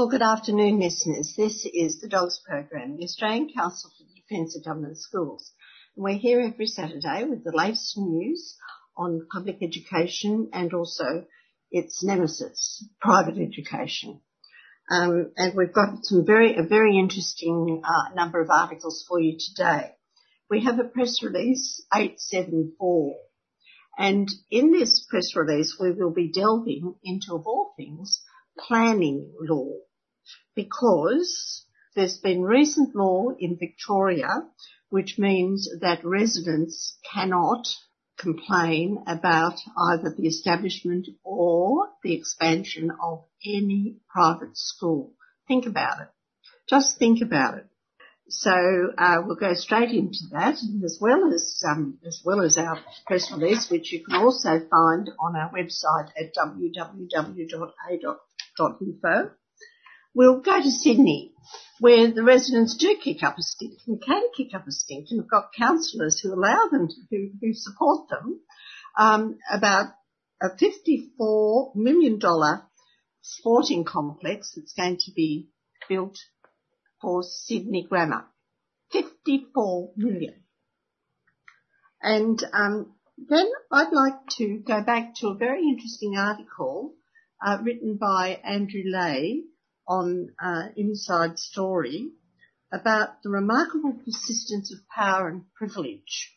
Well, good afternoon, listeners. This is the DOGS program, the Australian Council for the Defence of Government Schools. And we're here every Saturday with the latest news on public education and also its nemesis, private education. Um, and we've got some very, a very interesting uh, number of articles for you today. We have a press release 874 and in this press release we will be delving into, of all things, planning law because there's been recent law in Victoria which means that residents cannot complain about either the establishment or the expansion of any private school. Think about it. Just think about it. So uh, we'll go straight into that, as well as um, as well as our press release, which you can also find on our website at www.a.info. We'll go to Sydney, where the residents do kick up a stink and can kick up a stink, and we've got councillors who allow them to, who, who support them um, about a $54 million sporting complex that's going to be built for Sydney Grammar. 54 million. And um, then I'd like to go back to a very interesting article uh, written by Andrew Lay on uh, Inside Story about the remarkable persistence of power and privilege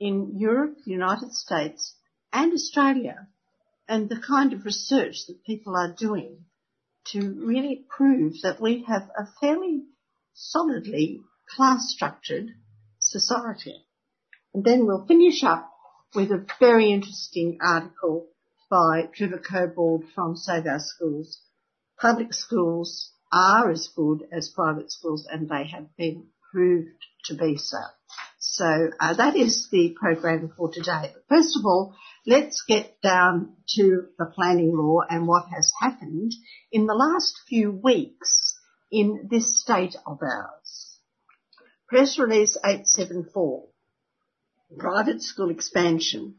in Europe, the United States and Australia and the kind of research that people are doing to really prove that we have a fairly solidly class structured society. And then we'll finish up with a very interesting article by Trevor Cobbold from Save Our Schools public schools are as good as private schools and they have been proved to be so. So uh, that is the program for today. But first of all, let's get down to the planning law and what has happened in the last few weeks in this state of ours. Press release 874. Private school expansion.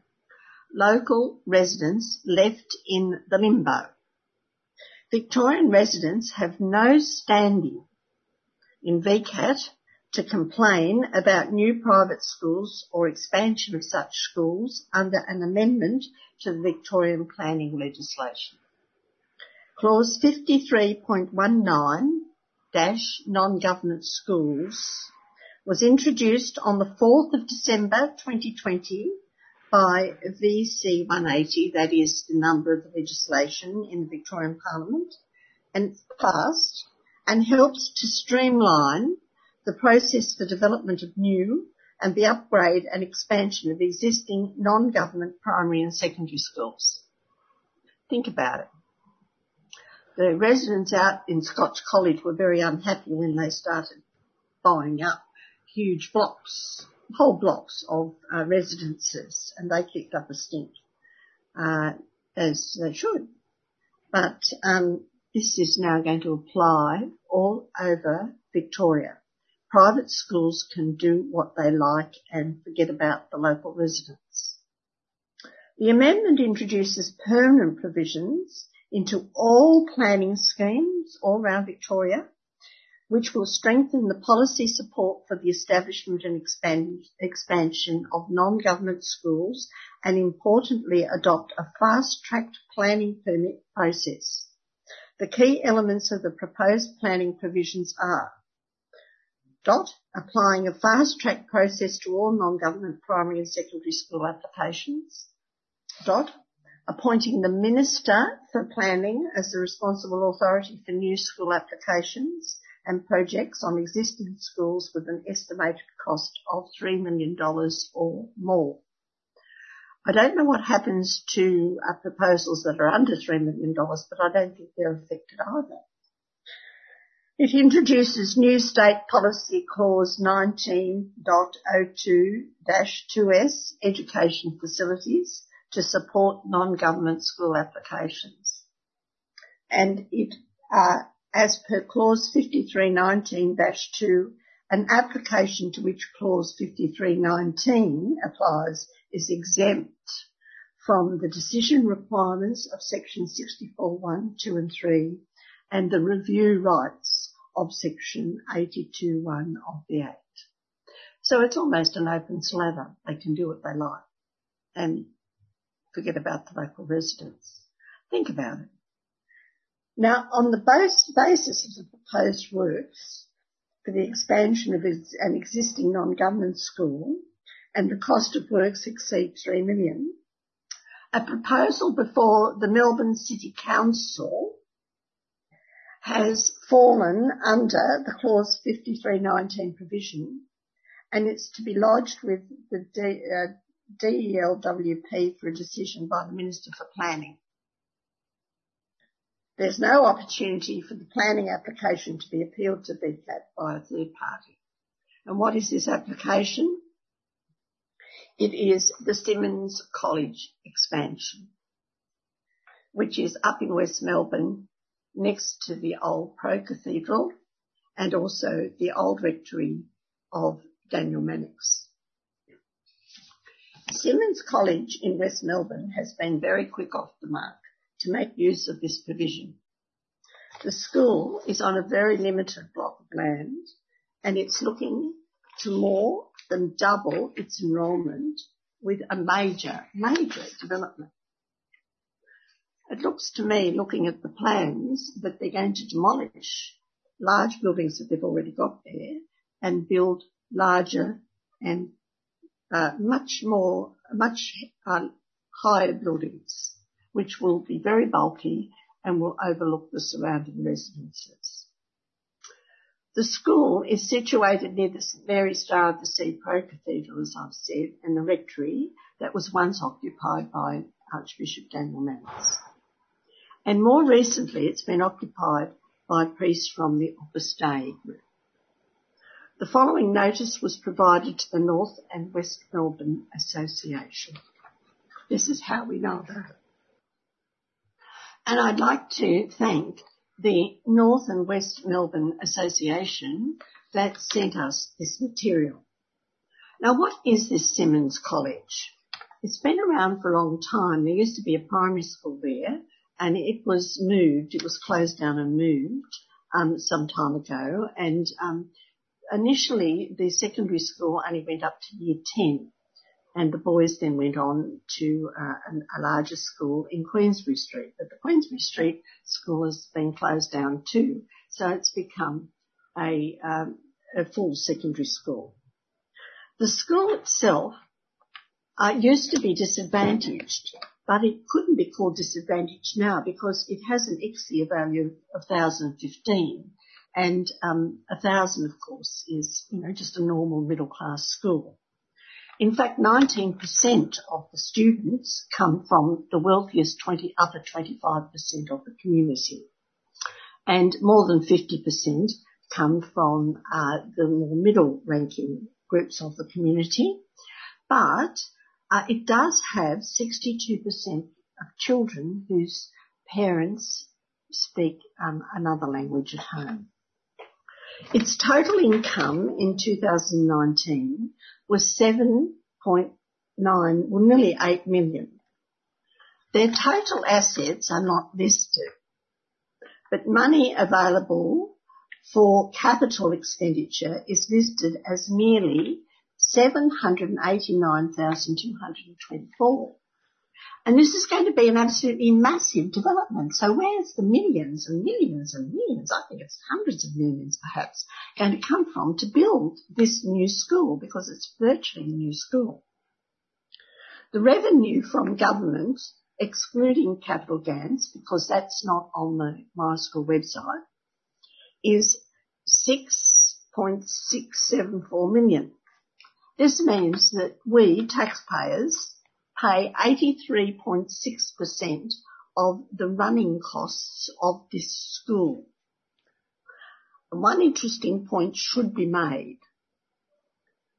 Local residents left in the limbo. Victorian residents have no standing in VCAT to complain about new private schools or expansion of such schools under an amendment to the Victorian planning legislation. Clause 53.19 non-government schools was introduced on the 4th of December 2020 by VC 180, that is the number of the legislation in the Victorian Parliament, and passed and helps to streamline the process for development of new and the upgrade and expansion of existing non-government primary and secondary schools. Think about it. The residents out in Scotch College were very unhappy when they started buying up huge blocks whole blocks of uh, residences and they kicked up a stink, uh, as they should. But um, this is now going to apply all over Victoria. Private schools can do what they like and forget about the local residents. The amendment introduces permanent provisions into all planning schemes all around Victoria which will strengthen the policy support for the establishment and expand, expansion of non-government schools and importantly adopt a fast-tracked planning permit process. The key elements of the proposed planning provisions are dot, applying a fast-track process to all non-government primary and secondary school applications, dot, appointing the Minister for Planning as the responsible authority for new school applications and projects on existing schools with an estimated cost of $3 million or more. I don't know what happens to uh, proposals that are under $3 million, but I don't think they're affected either. It introduces new state policy clause 19.02-2S, education facilities, to support non-government school applications. And it uh, as per clause 5319-2, an application to which clause 5319 applies is exempt from the decision requirements of section 64.1, 2 and 3 and the review rights of section 82.1 of the Act. So it's almost an open slather. They can do what they like and forget about the local residents. Think about it. Now, on the basis of the proposed works for the expansion of an existing non-government school and the cost of works exceed three million, a proposal before the Melbourne City Council has fallen under the clause 5319 provision and it's to be lodged with the D, uh, DELWP for a decision by the Minister for Planning. There's no opportunity for the planning application to be appealed to VCAT by a third party. And what is this application? It is the Simonds College expansion, which is up in West Melbourne next to the old Pro Cathedral and also the old rectory of Daniel Mannix. Simonds College in West Melbourne has been very quick off the mark to make use of this provision. The school is on a very limited block of land and it's looking to more than double its enrolment with a major, major development. It looks to me, looking at the plans, that they're going to demolish large buildings that they've already got there and build larger and uh, much more, much uh, higher buildings, which will be very bulky and will overlook the surrounding residences. The school is situated near the St Mary's Star of the Sea Pro Cathedral, as I've said, and the rectory that was once occupied by Archbishop Daniel Mannix. And more recently, it's been occupied by priests from the Opus Dei group. The following notice was provided to the North and West Melbourne Association. This is how we know about it. And I'd like to thank the North and West Melbourne Association that sent us this material. Now what is this Simonds College? It's been around for a long time. There used to be a primary school there and it was moved, it was closed down and moved um, some time ago and um, initially the secondary school only went up to year 10 and the boys then went on to uh, an, a larger school in Queensberry Street. But the Queensberry Street school has been closed down too, so it's become a, um, a full secondary school. The school itself uh, used to be disadvantaged, but it couldn't be called disadvantaged now because it has an ICSEA value of 1,015 and um, a thousand, of course, is you know just a normal middle class school. In fact, 19% of the students come from the wealthiest 20, upper 25% of the community, and more than 50% come from uh, the more middle ranking groups of the community. But uh, it does have 62% of children whose parents speak um, another language at home. Its total income in 2019 was 7.9, well nearly 8 million. Their total assets are not listed, but money available for capital expenditure is listed as merely 789,224. And this is going to be an absolutely massive development. So where's the millions and millions and millions, I think it's hundreds of millions perhaps, going to come from to build this new school because it's virtually a new school? The revenue from government, excluding capital gains, because that's not on the My School website, is 6.674 million. This means that we, taxpayers, pay 83.6% of the running costs of this school. One interesting point should be made.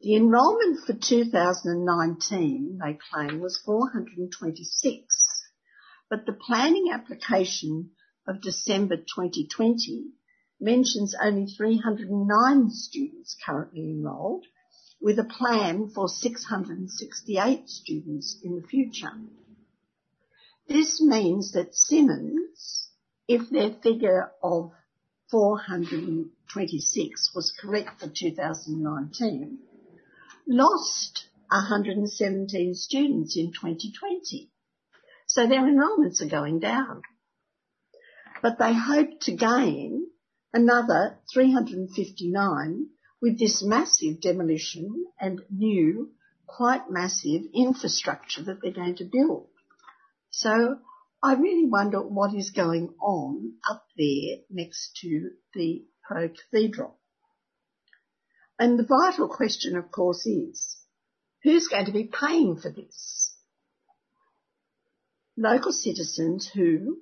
The enrolment for 2019, they claim, was 426, but the planning application of December 2020 mentions only 309 students currently enrolled with a plan for 668 students in the future. This means that Simonds if their figure of 426 was correct for 2019, lost 117 students in 2020. So their enrolments are going down. But they hope to gain another 359 with this massive demolition and new, quite massive infrastructure that they're going to build. So I really wonder what is going on up there next to the Pro Cathedral. And the vital question, of course, is who's going to be paying for this? Local citizens who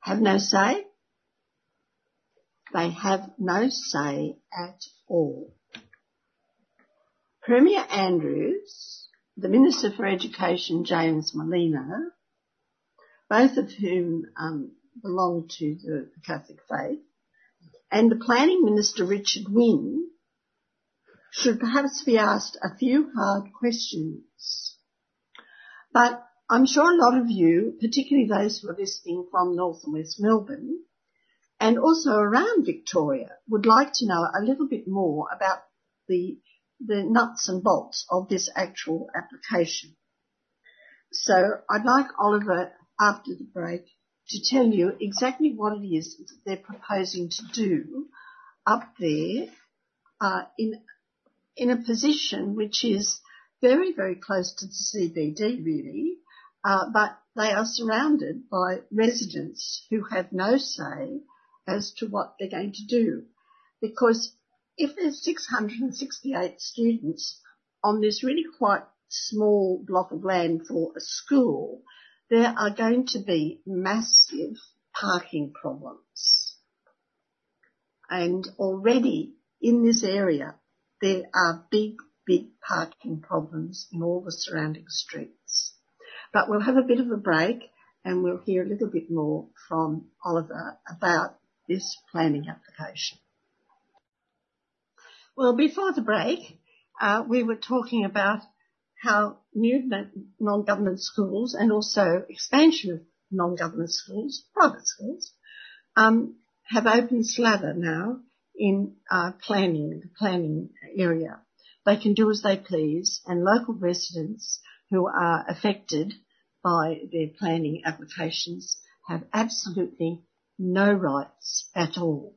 have no say? They have no say at all. Premier Andrews, the Minister for Education, James Merlino, both of whom um, belong to the Catholic faith, and the Planning Minister, Richard Wynne, should perhaps be asked a few hard questions. But I'm sure a lot of you, particularly those who are listening from North and West Melbourne, and also around Victoria, would like to know a little bit more about the, the nuts and bolts of this actual application. So I'd like Oliver, after the break, to tell you exactly what it is that they're proposing to do up there uh, in in a position which is very, very close to the CBD really, uh, but they are surrounded by residents who have no say as to what they're going to do. Because if there's 668 students on this really quite small block of land for a school, there are going to be massive parking problems. And already in this area, there are big, big parking problems in all the surrounding streets. But we'll have a bit of a break and we'll hear a little bit more from Oliver about this planning application. Well, before the break, uh, we were talking about how new non-government schools and also expansion of non-government schools, private schools, um, have opened slather now in uh, planning, the planning area. They can do as they please and local residents who are affected by their planning applications have absolutely no rights at all.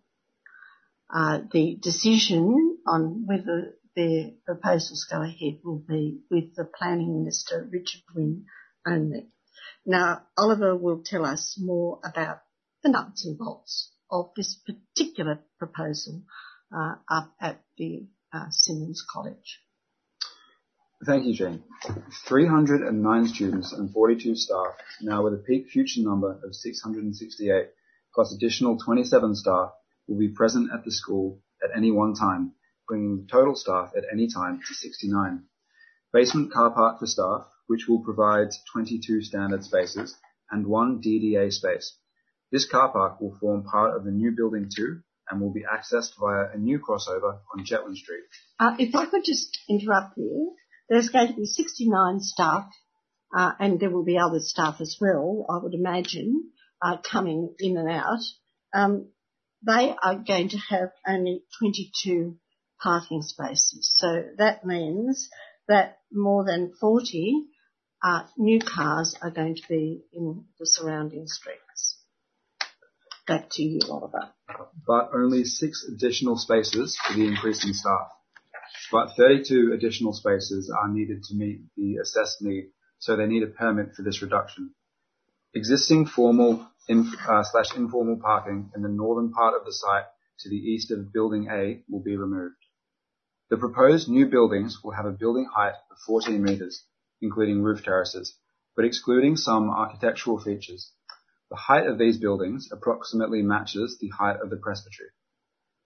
Uh, the decision on whether their proposals go ahead will be with the Planning Minister, Richard Wynne, only. Now, Oliver will tell us more about the nuts and bolts of this particular proposal uh, up at the uh, Simonds College. Thank you, Jane. 309 students and 42 staff, now with a peak future number of 668, plus additional 27 staff, will be present at the school at any one time, bringing the total staff at any time to 69. Basement car park for staff, which will provide 22 standard spaces and one DDA space. This car park will form part of the new building too and will be accessed via a new crossover on Chetwynd Street. Uh, if I could just interrupt you, there's going to be 69 staff, uh, and there will be other staff as well, I would imagine, uh, coming in and out. Um, they are going to have only 22 parking spaces. So that means that more than 40 uh, new cars are going to be in the surrounding streets. Back to you, Oliver. But only six additional spaces for the increase in staff. But 32 additional spaces are needed to meet the assessed need, so they need a permit for this reduction. Existing formal uh, slash informal parking in the northern part of the site to the east of Building A will be removed. The proposed new buildings will have a building height of 14 metres, including roof terraces, but excluding some architectural features. The height of these buildings approximately matches the height of the presbytery.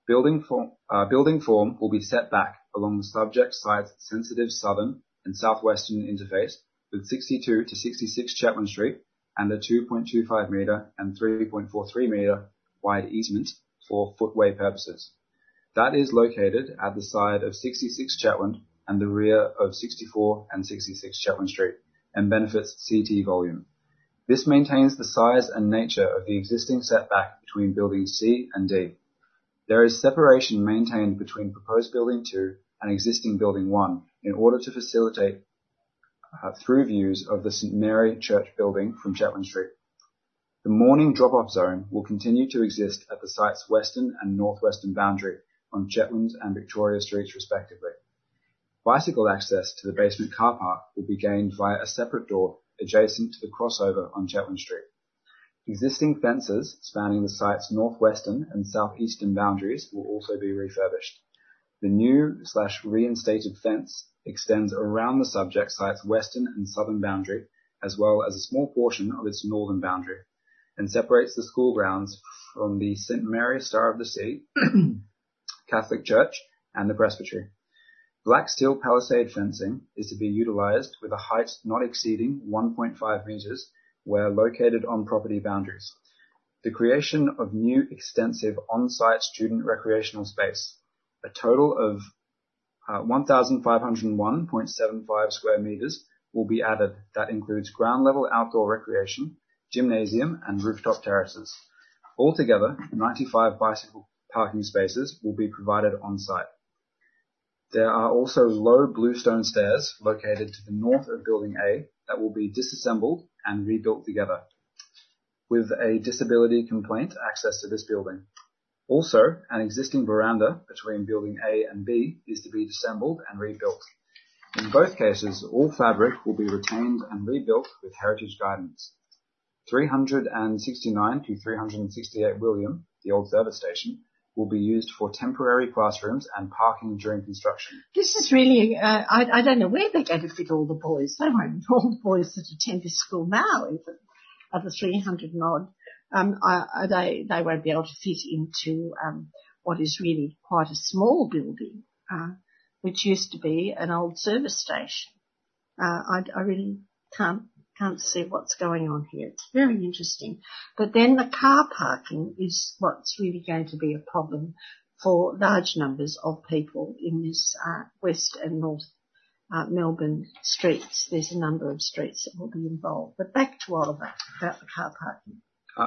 Building form, uh, building form will be set back along the subject site's sensitive southern and southwestern interface with 62 to 66 Chapman Street and a 2.25 metre and 3.43 metre wide easement for footway purposes. That is located at the side of 66 Chetwynd and the rear of 64 and 66 Chetwynd Street and benefits CT volume. This maintains the size and nature of the existing setback between buildings C and D. There is separation maintained between proposed building 2 and existing building 1 in order to facilitate uh, through views of the St Mary Church building from Chetwynd Street. The morning drop-off zone will continue to exist at the site's western and northwestern boundary on Chetwynd and Victoria Streets respectively. Bicycle access to the basement car park will be gained via a separate door adjacent to the crossover on Chetwynd Street. Existing fences spanning the site's northwestern and southeastern boundaries will also be refurbished. The new slash reinstated fence extends around the subject site's western and southern boundary, as well as a small portion of its northern boundary, and separates the school grounds from the St. Mary Star of the Sea Catholic Church and the Presbytery. Black steel palisade fencing is to be utilized with a height not exceeding 1.5 meters where located on property boundaries. The creation of new extensive on-site student recreational space. A total of uh, 1,501.75 square meters will be added. That includes ground level outdoor recreation, gymnasium and rooftop terraces. Altogether, 95 bicycle parking spaces will be provided on site. There are also low bluestone stairs located to the north of Building A that will be disassembled and rebuilt together. With a disability complaint access to this building. Also, an existing veranda between Building A and B is to be disassembled and rebuilt. In both cases, all fabric will be retained and rebuilt with heritage guidance. 369 to 368 William, the old service station, will be used for temporary classrooms and parking during construction. This is really, uh, I, I, don't know where they're going to fit all the boys. They won't, all the boys that attend this school now, even, of the 300 and odd, um, I, they, they won't be able to fit into, um, what is really quite a small building, uh, which used to be an old service station. Uh, I, I really can't can't see what's going on here. It's very interesting. But then the car parking is what's really going to be a problem for large numbers of people in this uh, west and north uh, Melbourne streets. There's a number of streets that will be involved. But back to Oliver about the car parking.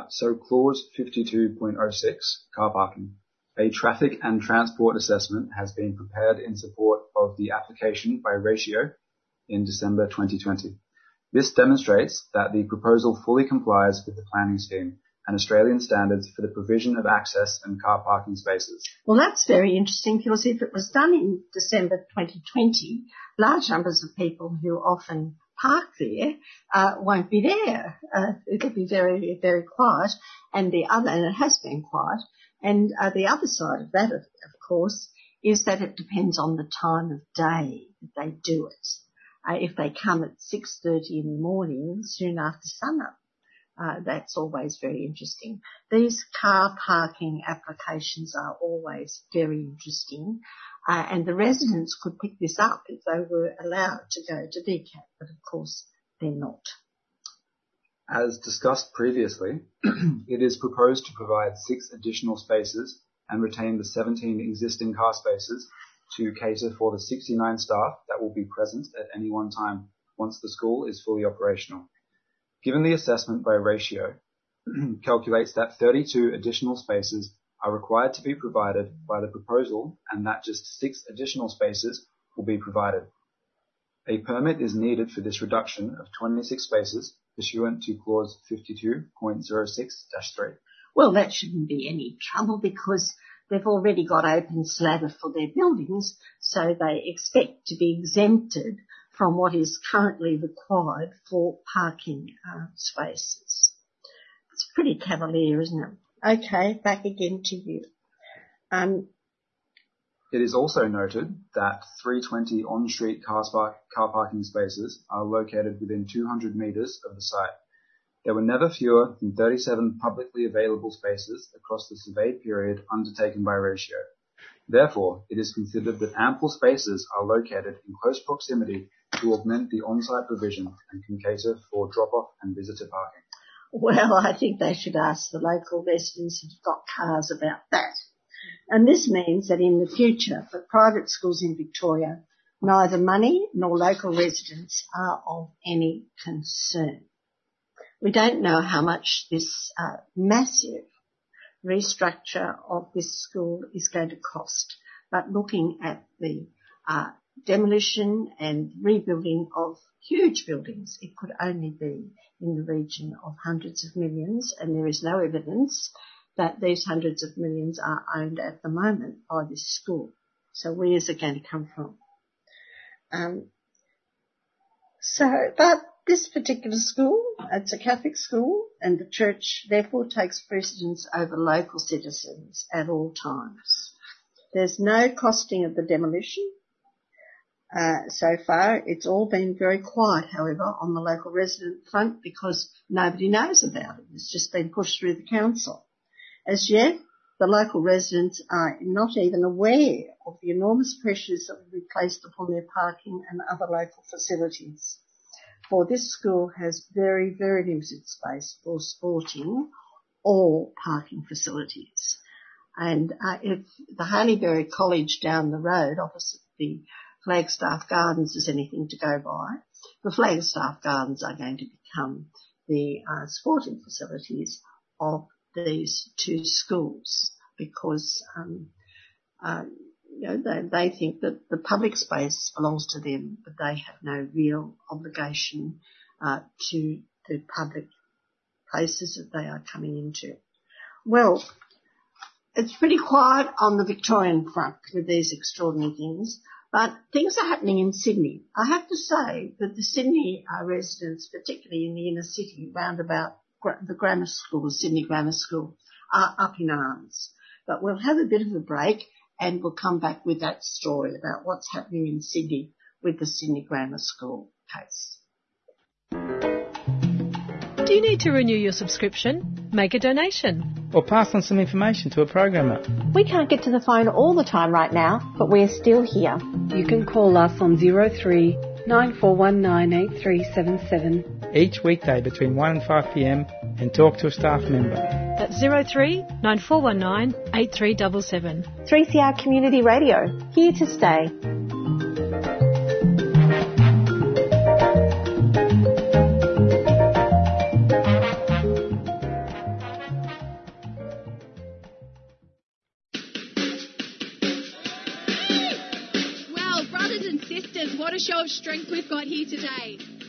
So clause 52.06, car parking. A traffic and transport assessment has been prepared in support of the application by Ratio in December 2020. This demonstrates that the proposal fully complies with the planning scheme and Australian standards for the provision of access and car parking spaces. Well, that's very interesting because if it was done in December 2020, large numbers of people who often park there uh, won't be there. Uh, it'll be very, very quiet. And the other, and it has been quiet. And uh, the other side of that, of, of course, is that it depends on the time of day that they do it uh, if they come at 6.30 in the morning, soon after sunup. Uh, that's always very interesting. These car parking applications are always very interesting, uh, and the residents could pick this up if they were allowed to go to VCAT, but of course they're not. As discussed previously, it is proposed to provide six additional spaces and retain the 17 existing car spaces to cater for the 69 staff that will be present at any one time once the school is fully operational. Given the assessment by ratio calculates that 32 additional spaces are required to be provided by the proposal and that just six additional spaces will be provided. A permit is needed for this reduction of 26 spaces pursuant to clause 52.06-3. Well, that shouldn't be any trouble because They've already got open slather for their buildings, so they expect to be exempted from what is currently required for parking uh, spaces. It's pretty cavalier, isn't it? Okay, back again to you. Um, it is also noted that 320 on-street car, car parking spaces are located within 200 metres of the site. There were never fewer than 37 publicly available spaces across the surveyed period undertaken by Ratio. Therefore, it is considered that ample spaces are located in close proximity to augment the on-site provision and can cater for drop-off and visitor parking. Well, I think they should ask the local residents who've got cars about that. And this means that in the future, for private schools in Victoria, neither money nor local residents are of any concern. We don't know how much this uh, massive restructure of this school is going to cost, but looking at the uh, demolition and rebuilding of huge buildings, it could only be in the region of hundreds of millions, and there is no evidence that these hundreds of millions are owned at the moment by this school. So where is it going to come from? Um, so, but this particular school, it's a Catholic school, and the church therefore takes precedence over local citizens at all times. There's no costing of the demolition. Uh, so far, it's all been very quiet, however, on the local resident front because nobody knows about it. It's just been pushed through the council. As yet, the local residents are not even aware of the enormous pressures that will be placed upon their parking and other local facilities. For this school has very, very limited space for sporting or parking facilities. And uh, if the Haileybury College down the road opposite the Flagstaff Gardens is anything to go by, the Flagstaff Gardens are going to become the uh, sporting facilities of these two schools because um, um, you know, they, they think that the public space belongs to them, but they have no real obligation uh, to the public places that they are coming into. Well, it's pretty quiet on the Victorian front with these extraordinary things, but things are happening in Sydney. I have to say that the Sydney uh, residents, particularly in the inner city, round about the grammar school, Sydney Grammar School, are up in arms. But we'll have a bit of a break and we'll come back with that story about what's happening in Sydney with the Sydney Grammar School case. Do you need to renew your subscription? Make a donation. Or pass on some information to a programmer. We can't get to the phone all the time right now, but we're still here. You can call us on 03 94198377 each weekday between 1 and 5 pm and talk to a staff member. That's 03 9419 8377. 3CR Community Radio, here to stay.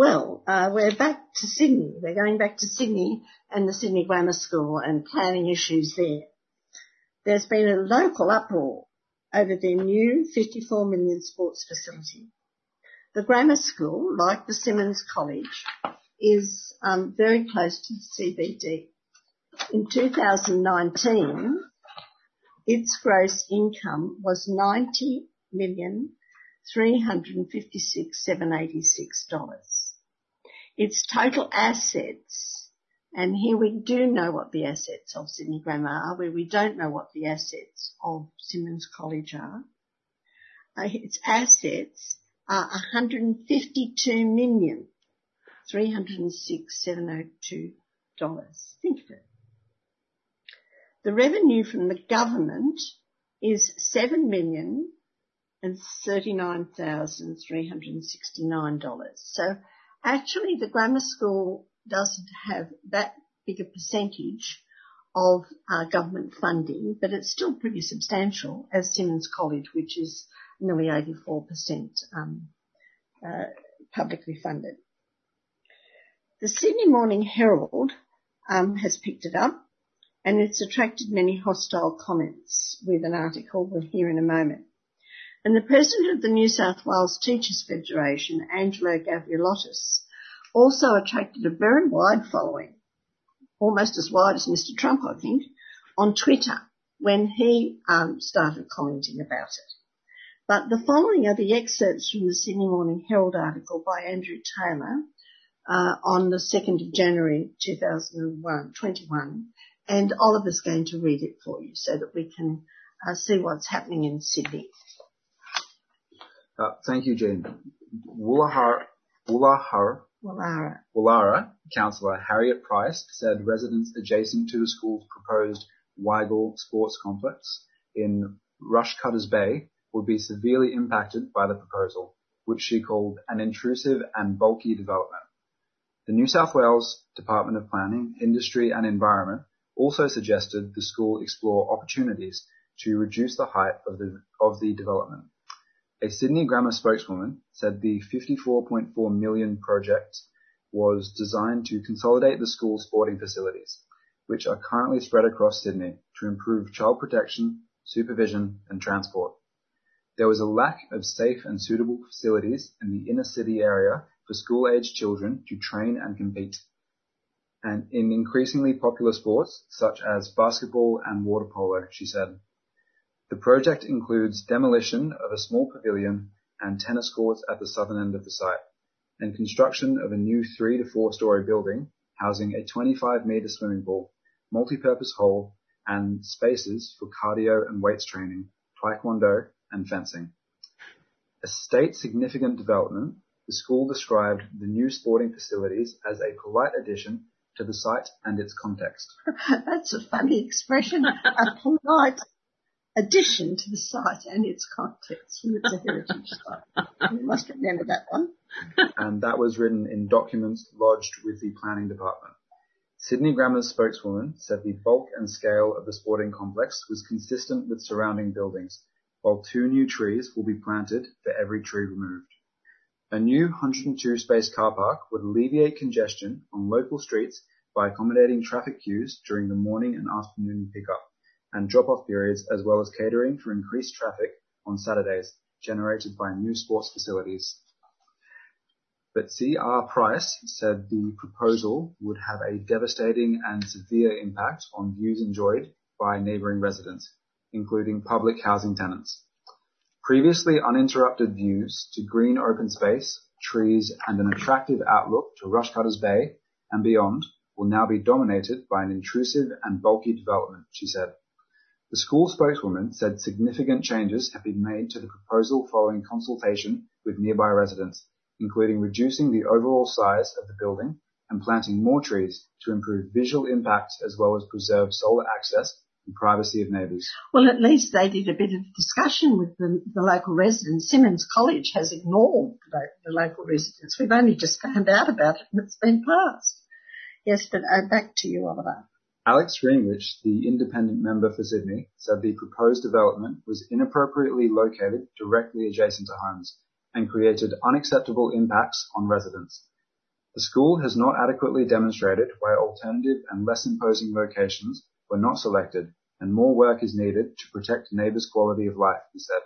Well, uh, we're back to Sydney. We're going back to Sydney and the Sydney Grammar School and planning issues there. There's been a local uproar over their new 54 million sports facility. The grammar school, like the Simonds College, is um, very close to the CBD. In 2019, its gross income was 90 million three hundred and fifty six seven eighty six dollars its total assets, and here we do know what the assets of Sydney Grammar are, where we don't know what the assets of Simonds College are. Uh, its assets are 152 million. Three hundred and six seven oh two dollars. Think of it. The revenue from the government is seven million and thirty nine thousand three hundred and sixty nine dollars. So Actually, the grammar school doesn't have that big a percentage of uh, government funding, but it's still pretty substantial as Simonds College, which is nearly 84% um, uh, publicly funded. The Sydney Morning Herald um, has picked it up and it's attracted many hostile comments with an article we'll hear in a moment. And the president of the New South Wales Teachers Federation, Angelo Gavrielatos, also attracted a very wide following, almost as wide as Mr. Trump, I think, on Twitter when he um, started commenting about it. But the following are the excerpts from the Sydney Morning Herald article by Andrew Taylor uh, on the 2nd of January 2021, and Oliver's going to read it for you so that we can uh, see what's happening in Sydney. Uh, thank you, Jane. Woollahra, Woollahra. Woollahra councillor Harriet Price said residents adjacent to the school's proposed Weigall Sports Complex in Rushcutters Bay would be severely impacted by the proposal, which she called an intrusive and bulky development. The New South Wales Department of Planning, Industry and Environment also suggested the school explore opportunities to reduce the height of the, of the development. A Sydney Grammar spokeswoman said the 54.4 million project was designed to consolidate the school's sporting facilities, which are currently spread across Sydney to improve child protection, supervision and transport. There was a lack of safe and suitable facilities in the inner city area for school-aged children to train and compete. And in increasingly popular sports such as basketball and water polo, she said. The project includes demolition of a small pavilion and tennis courts at the southern end of the site, and construction of a new three to four story building housing a 25 metre swimming pool, multi-purpose hall, and spaces for cardio and weights training, taekwondo, and fencing. A state significant development, the school described the new sporting facilities as a polite addition to the site and its context. That's a funny expression, a polite addition to the site and its context when it's a heritage site. You must remember that one. and that was written in documents lodged with the planning department. Sydney Grammar's spokeswoman said the bulk and scale of the sporting complex was consistent with surrounding buildings while two new trees will be planted for every tree removed. A new 102 space car park would alleviate congestion on local streets by accommodating traffic queues during the morning and afternoon pickup and drop-off periods as well as catering for increased traffic on Saturdays generated by new sports facilities. But C.R. Price said the proposal would have a devastating and severe impact on views enjoyed by neighbouring residents, including public housing tenants. Previously uninterrupted views to green open space, trees and an attractive outlook to Rushcutters Bay and beyond will now be dominated by an intrusive and bulky development, she said. The school spokeswoman said significant changes have been made to the proposal following consultation with nearby residents, including reducing the overall size of the building and planting more trees to improve visual impact as well as preserve solar access and privacy of neighbours. Well, at least they did a bit of discussion with the, the local residents. Simonds College has ignored the, the, local residents. We've only just found out about it and it's been passed. Yes, but uh, back to you, Oliver. Alex Greenwich, the independent member for Sydney, said the proposed development was inappropriately located directly adjacent to homes and created unacceptable impacts on residents. The school has not adequately demonstrated why alternative and less imposing locations were not selected and more work is needed to protect neighbours' quality of life, he said.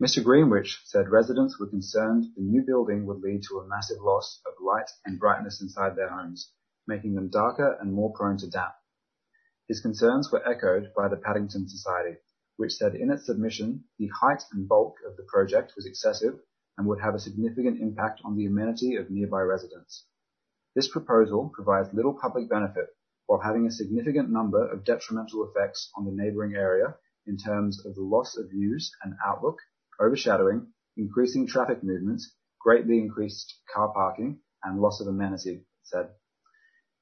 Mr. Greenwich said residents were concerned the new building would lead to a massive loss of light and brightness inside their homes, making them darker and more prone to damp. His concerns were echoed by the Paddington Society, which said in its submission the height and bulk of the project was excessive and would have a significant impact on the amenity of nearby residents. This proposal provides little public benefit while having a significant number of detrimental effects on the neighbouring area in terms of the loss of views and outlook, overshadowing, increasing traffic movements, greatly increased car parking, and loss of amenity, said.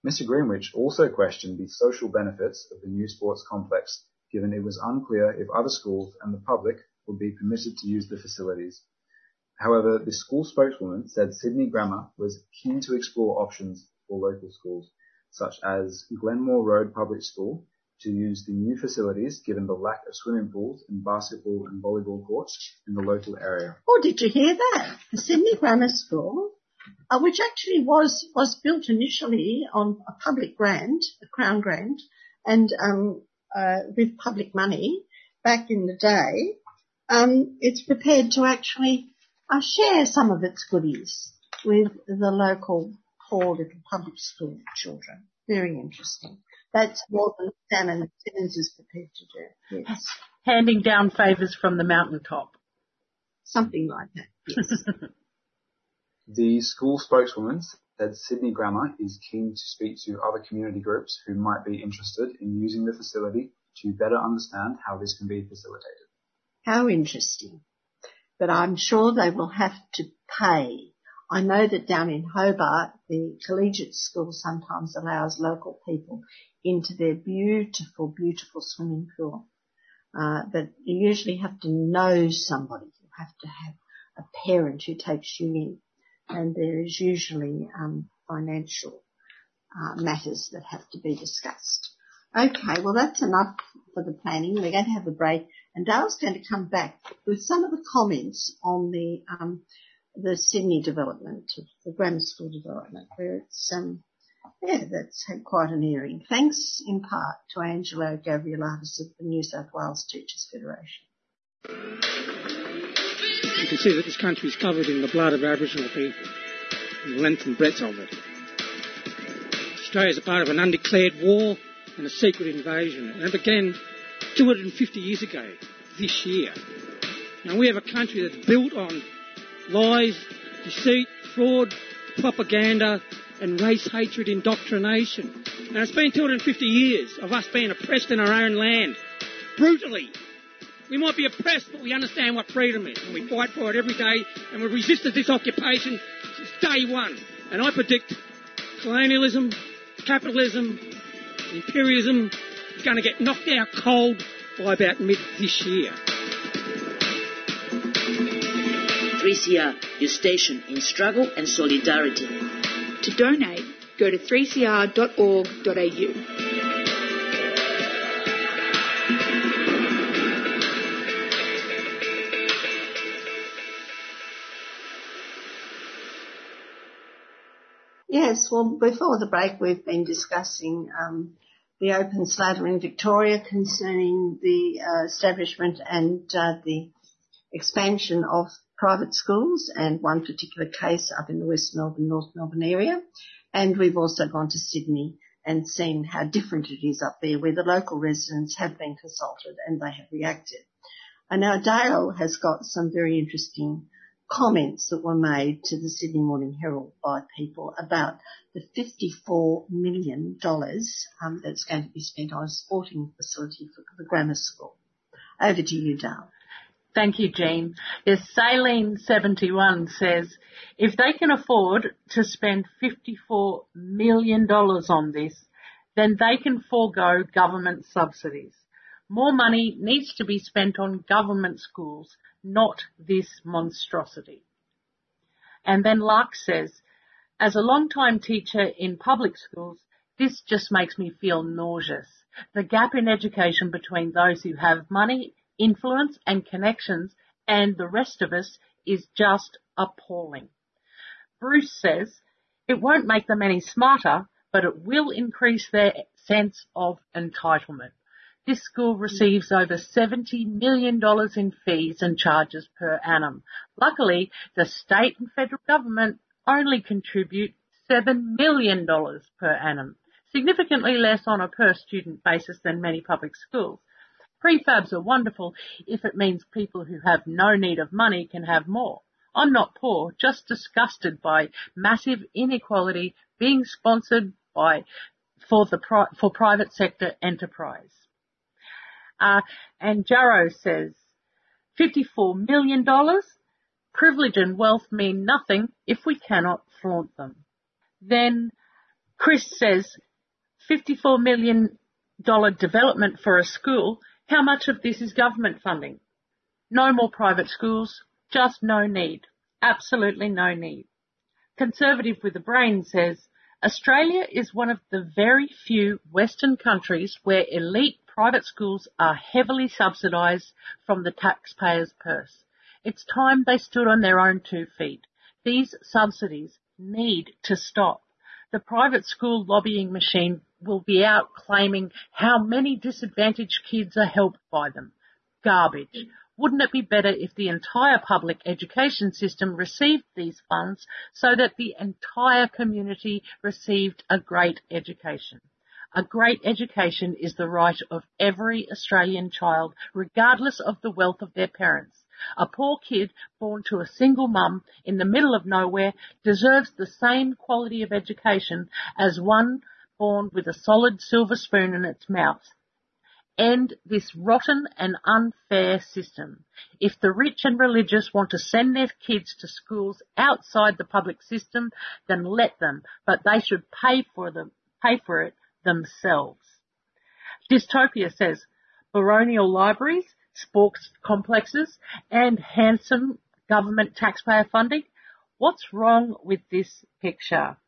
Mr. Greenwich also questioned the social benefits of the new sports complex, given it was unclear if other schools and the public would be permitted to use the facilities. However, the school spokeswoman said Sydney Grammar was keen to explore options for local schools such as Glenmore Road Public School to use the new facilities given the lack of swimming pools and basketball and volleyball courts in the local area. Oh, did you hear that? The Sydney Grammar School, uh, which actually was, was built initially on a public grant, a Crown grant, and um, uh, with public money back in the day, um, it's prepared to actually uh, share some of its goodies with the local poor little public school children. Very interesting. That's more than Sam and Simonds is prepared to do. Yes. Handing down favours from the mountaintop. Something like that. Yes. the school spokeswoman said Sydney Grammar is keen to speak to other community groups who might be interested in using the facility to better understand how this can be facilitated. How interesting. But I'm sure they will have to pay I know that down in Hobart, the collegiate school sometimes allows local people into their beautiful, beautiful swimming pool. Uh, but you usually have to know somebody. You have to have a parent who takes you in. And there is usually um, financial uh, matters that have to be discussed. Okay, well that's enough for the planning. We're going to have a break and Dale's going to come back with some of the comments on the um, the Sydney development, the grammar school development, where it's, um, yeah, that's had quite an airing. Thanks in part to Angelo Gavrielatos of the New South Wales Teachers Federation. You can see that this country is covered in the blood of Aboriginal people, the length and breadth of it. Australia is a part of an undeclared war and a secret invasion, and it began 250 years ago this year. Now we have a country that's built on lies, deceit, fraud, propaganda, and race hatred indoctrination. And it's been 250 years of us being oppressed in our own land, brutally. We might be oppressed, but we understand what freedom is, and we fight for it every day, and we've resisted this occupation since day one. And I predict colonialism, capitalism, imperialism is going to get knocked out cold by about mid this year. 3CR, your station in struggle and solidarity. To donate, go to 3cr.org.au. Yes, well, before the break, we've been discussing um, the open slather in Victoria concerning the uh, establishment and uh, the expansion of private schools and one particular case up in the West Melbourne, North Melbourne area. And we've also gone to Sydney and seen how different it is up there where the local residents have been consulted and they have reacted. And now Dale has got some very interesting comments that were made to the Sydney Morning Herald by people about the $54 million um, that's going to be spent on a sporting facility for the grammar school. Over to you, Dale. Thank you, Jean. Yes, Saline71 says, if they can afford to spend $54 million on this, then they can forego government subsidies. More money needs to be spent on government schools, not this monstrosity. And then Lark says, as a long-time teacher in public schools, this just makes me feel nauseous. The gap in education between those who have money influence and connections and the rest of us is just appalling. Bruce says, it won't make them any smarter, but it will increase their sense of entitlement. This school receives over $70 million in fees and charges per annum. Luckily, the state and federal government only contribute $7 million per annum, significantly less on a per student basis than many public schools. Prefabs are wonderful if it means people who have no need of money can have more. I'm not poor, just disgusted by massive inequality being sponsored by for the for private sector enterprise. Uh, and Jarrow says, $54 million? Privilege and wealth mean nothing if we cannot flaunt them. Then Chris says, $54 million development for a school how much of this is government funding? No more private schools, just no need. Absolutely no need. Conservative with a brain says, Australia is one of the very few Western countries where elite private schools are heavily subsidised from the taxpayer's purse. It's time they stood on their own two feet. These subsidies need to stop. The private school lobbying machine will be out claiming how many disadvantaged kids are helped by them. Garbage. Wouldn't it be better if the entire public education system received these funds so that the entire community received a great education? A great education is the right of every Australian child, regardless of the wealth of their parents. A poor kid born to a single mum in the middle of nowhere deserves the same quality of education as one born with a solid silver spoon in its mouth. End this rotten and unfair system. If the rich and religious want to send their kids to schools outside the public system, then let them, but they should pay for them, pay for it themselves. Dystopia says baronial libraries, sports complexes, and handsome government taxpayer funding. What's wrong with this picture?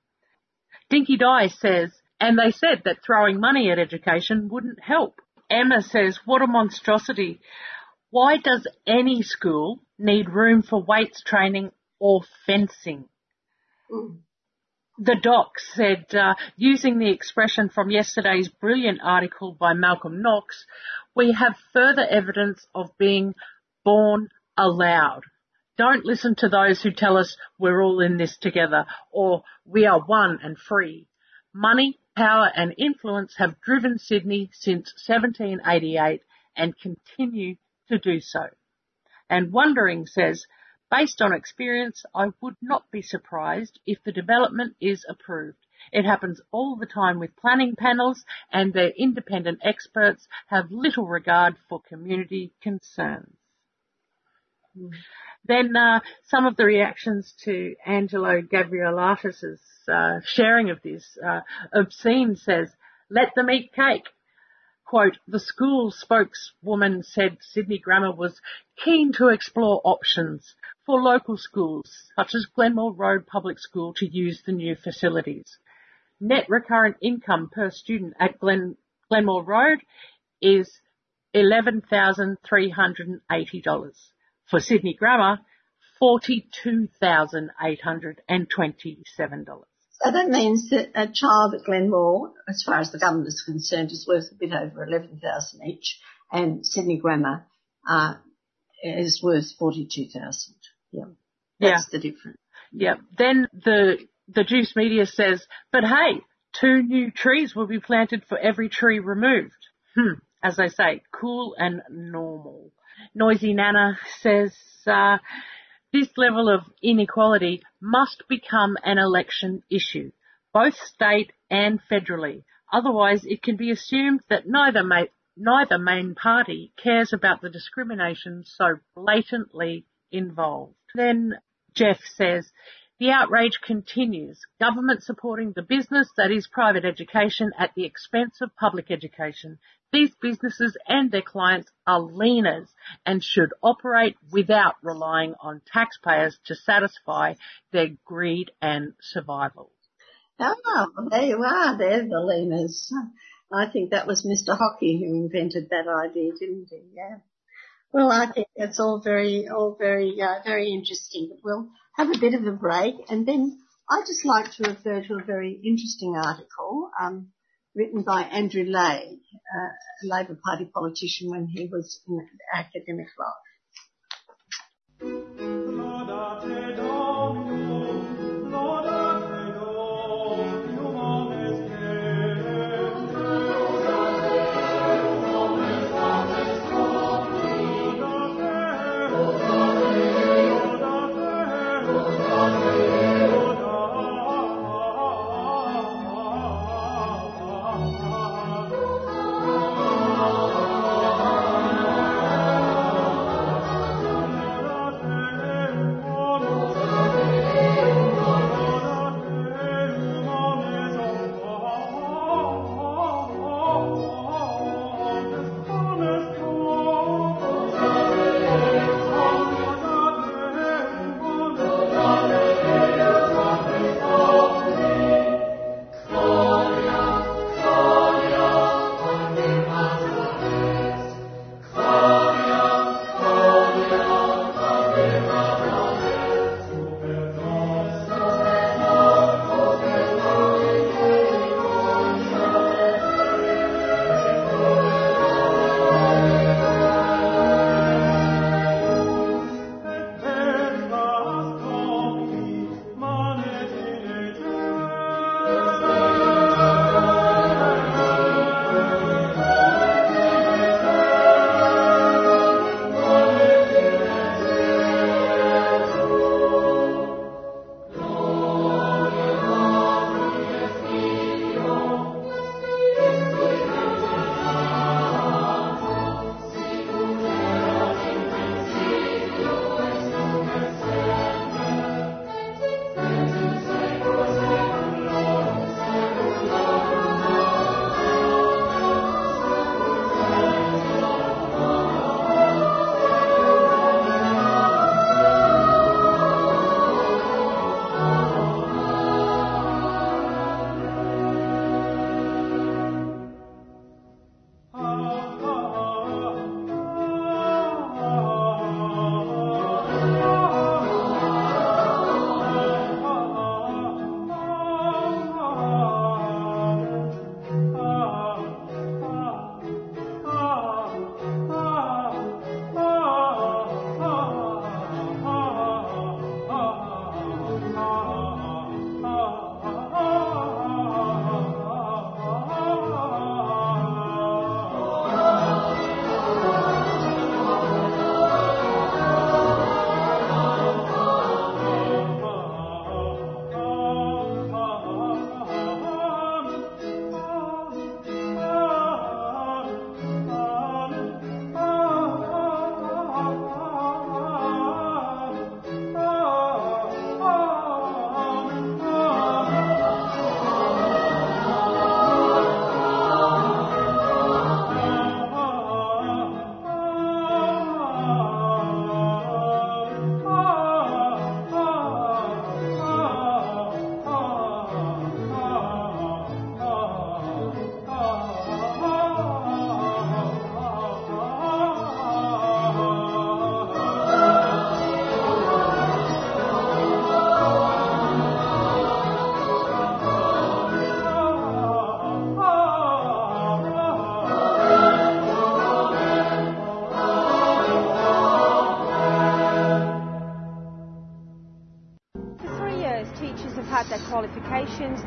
Dinky Di says, and they said that throwing money at education wouldn't help. Emma says, what a monstrosity. Why does any school need room for weights training or fencing? Mm. The doc said, uh, using the expression from yesterday's brilliant article by Malcolm Knox, we have further evidence of being born aloud. Don't listen to those who tell us we're all in this together or we are one and free. Money, power and influence have driven Sydney since 1788 and continue to do so. And Wondering says, based on experience, I would not be surprised if the development is approved. It happens all the time with planning panels and their independent experts have little regard for community concerns. Mm. Then uh, some of the reactions to Angelo Gavrielatos's uh, sharing of this. Uh, Obscene says, let them eat cake. Quote, the school spokeswoman said Sydney Grammar was keen to explore options for local schools, such as Glenmore Road Public School, to use the new facilities. Net recurrent income per student at Glen, Glenmore Road is $11,380. For Sydney Grammar, $42,827. So that means that a child at Glenmore, as far as the government is concerned, is worth a bit over 11,000 each, and Sydney Grammar uh, is worth 42,000. Yeah. That's yeah. the difference. Yeah. Then the the Juice Media says, but hey, two new trees will be planted for every tree removed. Hmm. As I say, cool and normal. Noisy Nana says, uh, this level of inequality must become an election issue, both state and federally. Otherwise, it can be assumed that neither, neither main party cares about the discrimination so blatantly involved. Then Jeff says, the outrage continues. Government supporting the business that is private education at the expense of public education. These businesses and their clients are leaners and should operate without relying on taxpayers to satisfy their greed and survival. Oh, there you are. They're the leaners. I think that was Mr. Hockey who invented that idea, didn't he? Yeah. Well, I think that's all very, all very, uh, very interesting. We'll have a bit of a break and then I'd just like to refer to a very interesting article. Um, written by Andrew Leigh, uh, a Labor Party politician when he was in academic life.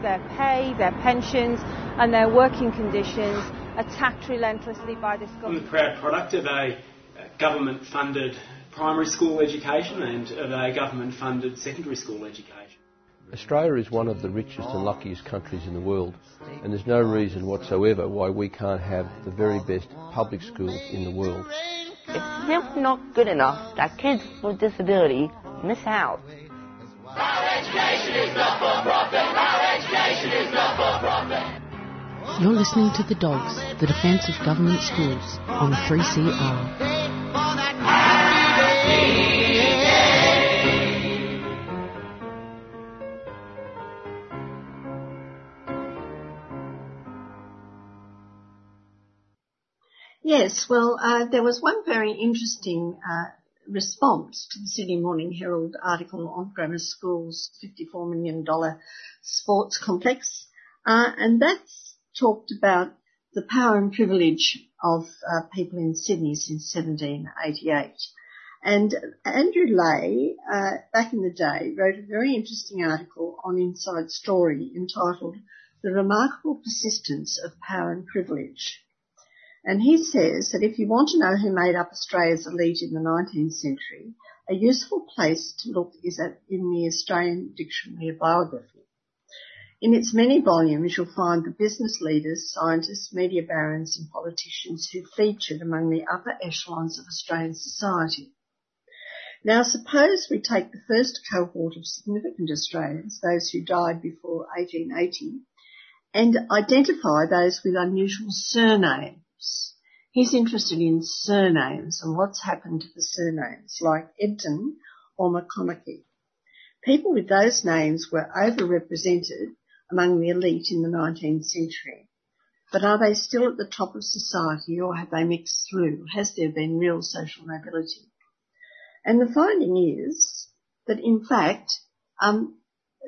Their pay, their pensions, and their working conditions attacked relentlessly by this I'm government. the proud product of a uh, government funded primary school education and of a government funded secondary school education. Australia is one of the richest and luckiest countries in the world, and there's no reason whatsoever why we can't have the very best public schools in the world. It's simply not good enough that kids with disability miss out. Our education is not for profit. You're listening to The Dogs, the Defence of Government Schools, on 3CR. Yes, well, uh, there was one very interesting uh, response to the Sydney Morning Herald article on grammar schools' $54 million sports complex, uh, and that's talked about the power and privilege of uh, people in Sydney since 1788. And Andrew Leigh, uh, back in the day, wrote a very interesting article on Inside Story entitled The Remarkable Persistence of Power and Privilege. And he says that if you want to know who made up Australia's elite in the 19th century, a useful place to look is at, in the Australian Dictionary of Biography. In its many volumes, you'll find the business leaders, scientists, media barons and politicians who featured among the upper echelons of Australian society. Now suppose we take the first cohort of significant Australians, those who died before 1880, and identify those with unusual surnames. He's interested in surnames and what's happened to the surnames, like Ebden or McConaughey. People with those names were overrepresented among the elite in the 19th century. But are they still at the top of society or have they mixed through? Has there been real social mobility? And the finding is that in fact, um,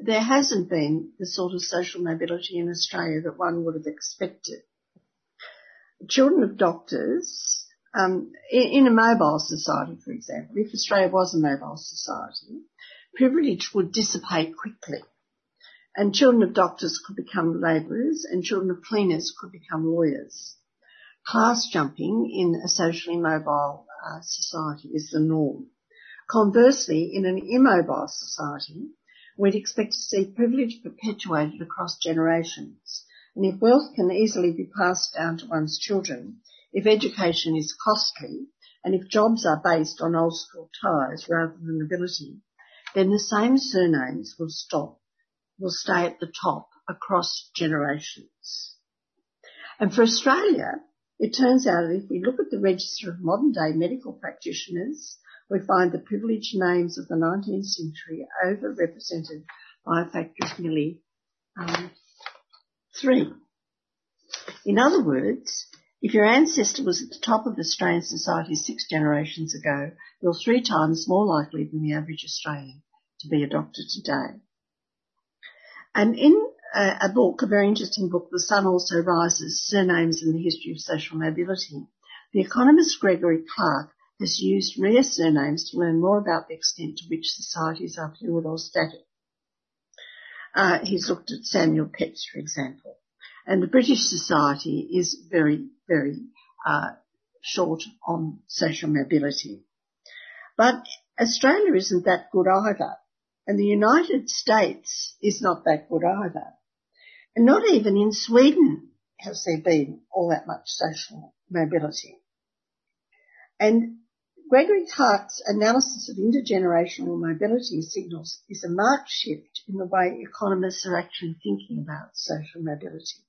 there hasn't been the sort of social mobility in Australia that one would have expected children of doctors, um, in, in, a mobile society, for example, if Australia was a mobile society, privilege would dissipate quickly. And children of doctors could become labourers and children of cleaners could become lawyers. Class jumping in a socially mobile uh, society is the norm. Conversely, in an immobile society, we'd expect to see privilege perpetuated across generations and if wealth can easily be passed down to one's children, if education is costly, and if jobs are based on old school ties rather than ability, then the same surnames will stop, will stay at the top across generations. And for Australia, it turns out that if we look at the register of modern day medical practitioners, we find the privileged names of the 19th century overrepresented by a factor of nearly um, three. In other words, if your ancestor was at the top of Australian society six generations ago, you're three times more likely than the average Australian to be a doctor today. And in a, a book, a very interesting book, The Son Also Rises, Surnames and the History of Social Mobility, the economist Gregory Clark has used rare surnames to learn more about the extent to which societies are fluid or static. Uh, he's looked at Samuel Pepys, for example. And the British society is very, very uh, short on social mobility. But Australia isn't that good either. And the United States is not that good either. And not even in Sweden has there been all that much social mobility. And Gregory Clark's analysis of intergenerational mobility signals is a marked shift in the way economists are actually thinking about social mobility.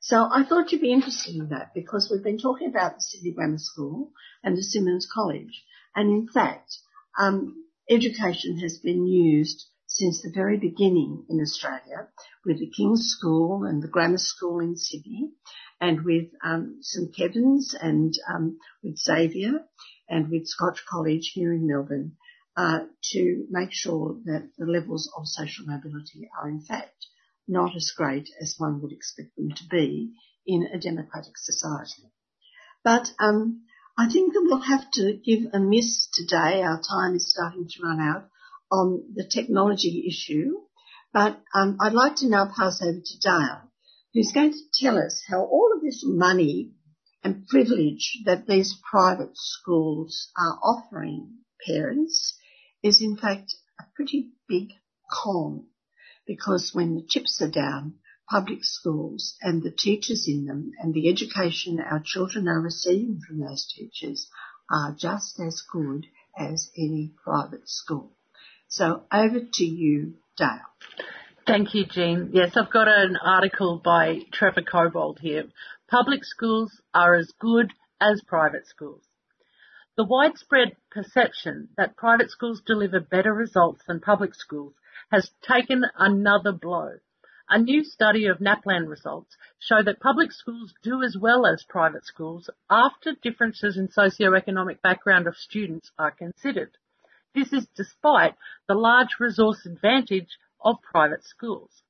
So I thought you'd be interested in that because we've been talking about the Sydney Grammar School and the Simonds College, and in fact, um, education has been used since the very beginning in Australia with the King's School and the Grammar School in Sydney and with um, St Kevin's and um, with Xavier and with Scotch College here in Melbourne uh, to make sure that the levels of social mobility are in fact not as great as one would expect them to be in a democratic society. But um, I think that we'll have to give a miss today. Our time is starting to run out on the technology issue But um, I'd like to now pass over to Dale, who's going to tell us how all of this money and privilege that these private schools are offering parents is in fact a pretty big con because when the chips are down, public schools and the teachers in them and the education our children are receiving from those teachers are just as good as any private school. So over to you, Dale. Thank you, Jean. Yes, I've got an article by Trevor Cobbold here. Public schools are as good as private schools. The widespread perception that private schools deliver better results than public schools has taken another blow. A new study of NAPLAN results show that public schools do as well as private schools after differences in socioeconomic background of students are considered. This is despite the large resource advantage of private schools.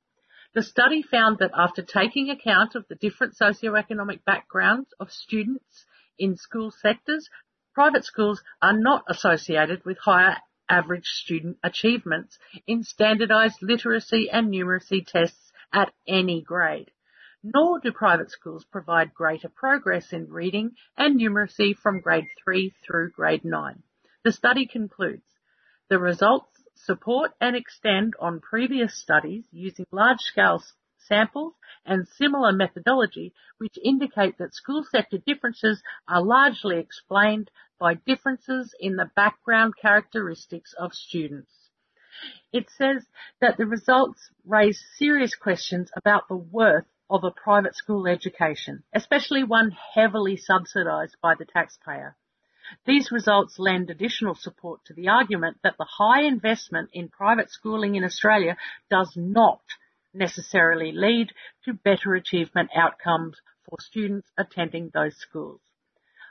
The study found that after taking account of the different socioeconomic backgrounds of students in school sectors, private schools are not associated with higher average student achievements in standardized literacy and numeracy tests at any grade. Nor do private schools provide greater progress in reading and numeracy from grade 3 through grade 9. The study concludes the results support and extend on previous studies using large scale samples and similar methodology which indicate that school sector differences are largely explained by differences in the background characteristics of students. It says that the results raise serious questions about the worth of a private school education, especially one heavily subsidised by the taxpayer. These results lend additional support to the argument that the high investment in private schooling in Australia does not necessarily lead to better achievement outcomes for students attending those schools.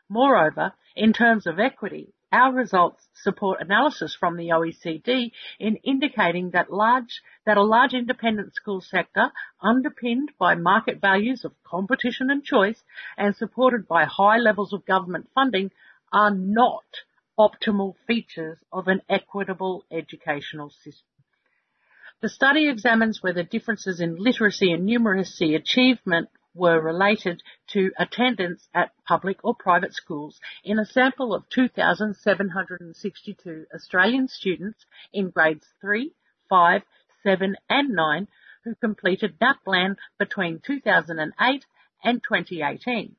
Moreover, in terms of equity, our results support analysis from the OECD in indicating that large, that a large independent school sector underpinned by market values of competition and choice and supported by high levels of government funding are not optimal features of an equitable educational system. The study examines whether differences in literacy and numeracy achievement were related to attendance at public or private schools in a sample of 2,762 Australian students in grades 3, 5, 7 and 9 who completed NAPLAN between 2008 and 2018.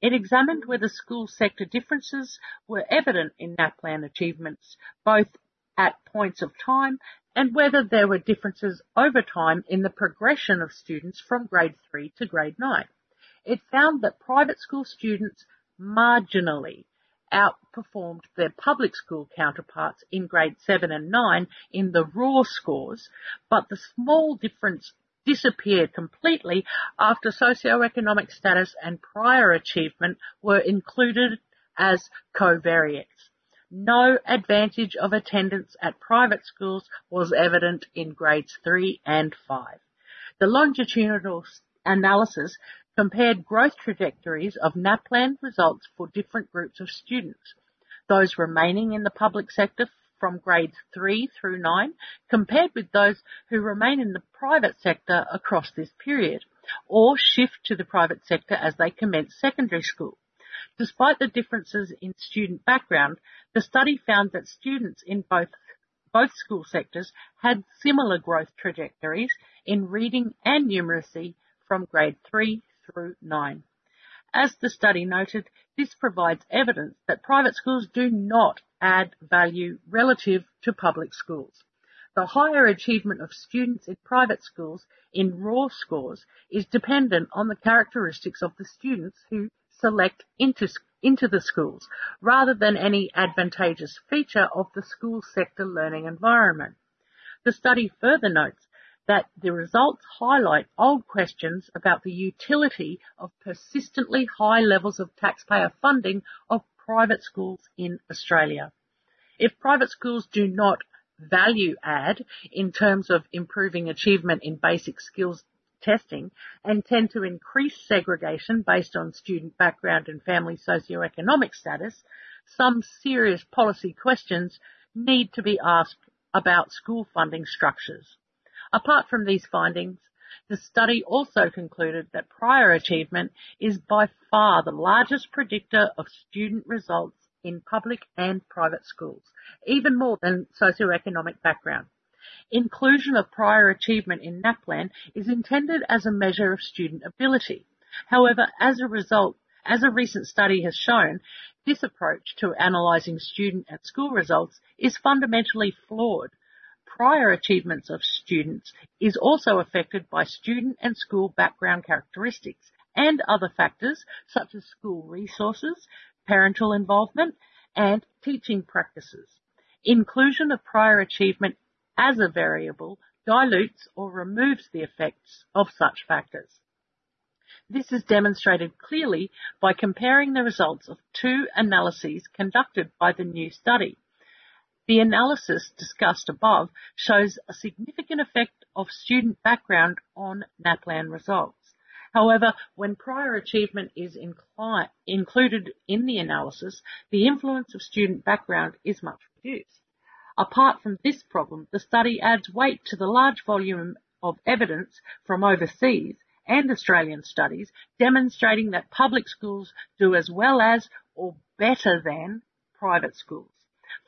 It examined whether school sector differences were evident in NAPLAN achievements, both at points of time and whether there were differences over time in the progression of students from grade 3 to grade 9. It found that private school students marginally outperformed their public school counterparts in grade 7 and 9 in the raw scores, but the small difference disappeared completely after socioeconomic status and prior achievement were included as covariates. No advantage of attendance at private schools was evident in grades 3 and 5. The longitudinal analysis compared growth trajectories of NAPLAN results for different groups of students. Those remaining in the public sector from grades 3 through 9 compared with those who remain in the private sector across this period or shift to the private sector as they commence secondary school. Despite the differences in student background, the study found that students in both both school sectors had similar growth trajectories in reading and numeracy from grade 3 through 9. As the study noted, this provides evidence that private schools do not add value relative to public schools. The higher achievement of students in private schools in raw scores is dependent on the characteristics of the students who select into, into the schools rather than any advantageous feature of the school sector learning environment. The study further notes that the results highlight old questions about the utility of persistently high levels of taxpayer funding of private schools in Australia. If private schools do not value add in terms of improving achievement in basic skills testing and tend to increase segregation based on student background and family socioeconomic status, some serious policy questions need to be asked about school funding structures. Apart from these findings, the study also concluded that prior achievement is by far the largest predictor of student results in public and private schools, even more than socioeconomic background. Inclusion of prior achievement in NAPLAN is intended as a measure of student ability. However, as a result, as a recent study has shown, this approach to analysing student and school results is fundamentally flawed. Prior achievements of students is also affected by student and school background characteristics and other factors such as school resources, parental involvement, and teaching practices. Inclusion of prior achievement as a variable dilutes or removes the effects of such factors. This is demonstrated clearly by comparing the results of two analyses conducted by the new study. The analysis discussed above shows a significant effect of student background on NAPLAN results. However, when prior achievement is incli- included in the analysis, the influence of student background is much reduced. Apart from this problem, the study adds weight to the large volume of evidence from overseas and Australian studies demonstrating that public schools do as well as or better than private schools.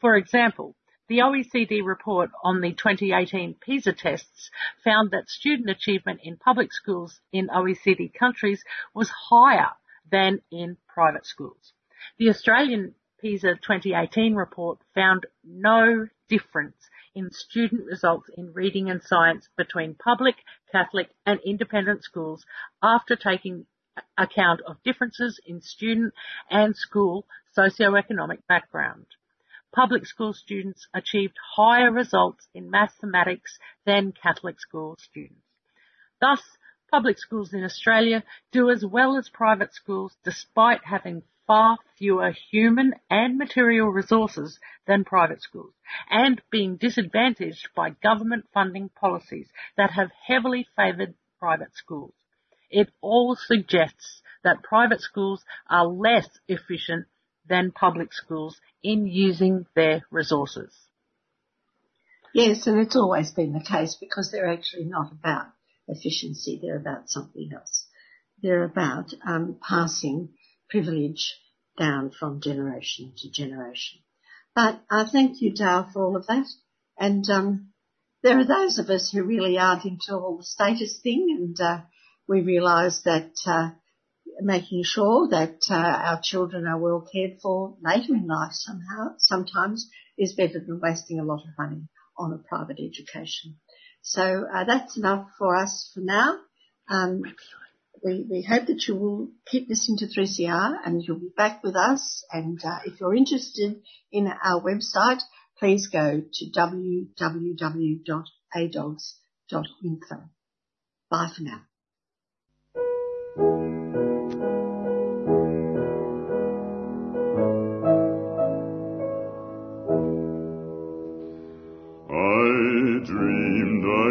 For example, the OECD report on the 2018 PISA tests found that student achievement in public schools in OECD countries was higher than in private schools. The Australian PISA 2018 report found no difference in student results in reading and science between public, Catholic and independent schools after taking account of differences in student and school socioeconomic background public school students achieved higher results in mathematics than Catholic school students. Thus, public schools in Australia do as well as private schools despite having far fewer human and material resources than private schools and being disadvantaged by government funding policies that have heavily favoured private schools. It all suggests that private schools are less efficient than public schools in using their resources. Yes, and it's always been the case because they're actually not about efficiency, they're about something else. They're about um, passing privilege down from generation to generation. But I uh, thank you, Dale, for all of that. And um, there are those of us who really aren't into all the status thing, and uh, we realise that uh, making sure that uh, our children are well cared for later in life somehow, sometimes is better than wasting a lot of money on a private education. So uh, that's enough for us for now. Um, we, we, hope that you will keep listening to 3CR and you'll be back with us. And uh, if you're interested in our website, please go to www.adogs.info. Bye for now.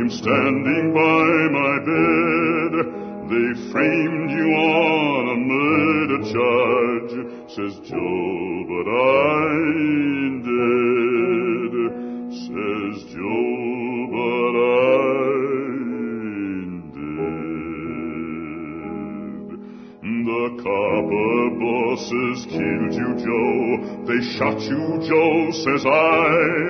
him standing by my bed. They framed you on a murder charge, says Joe, but I ain't dead, says Joe, but I ain't dead. The copper bosses killed you, Joe, they shot you, Joe, says I.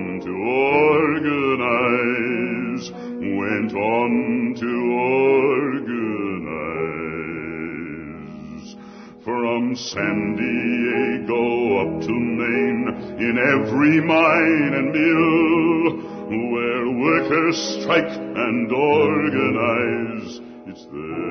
to organize, went on to organize. From San Diego up to Maine, in every mine and mill, where workers strike and organize, it's there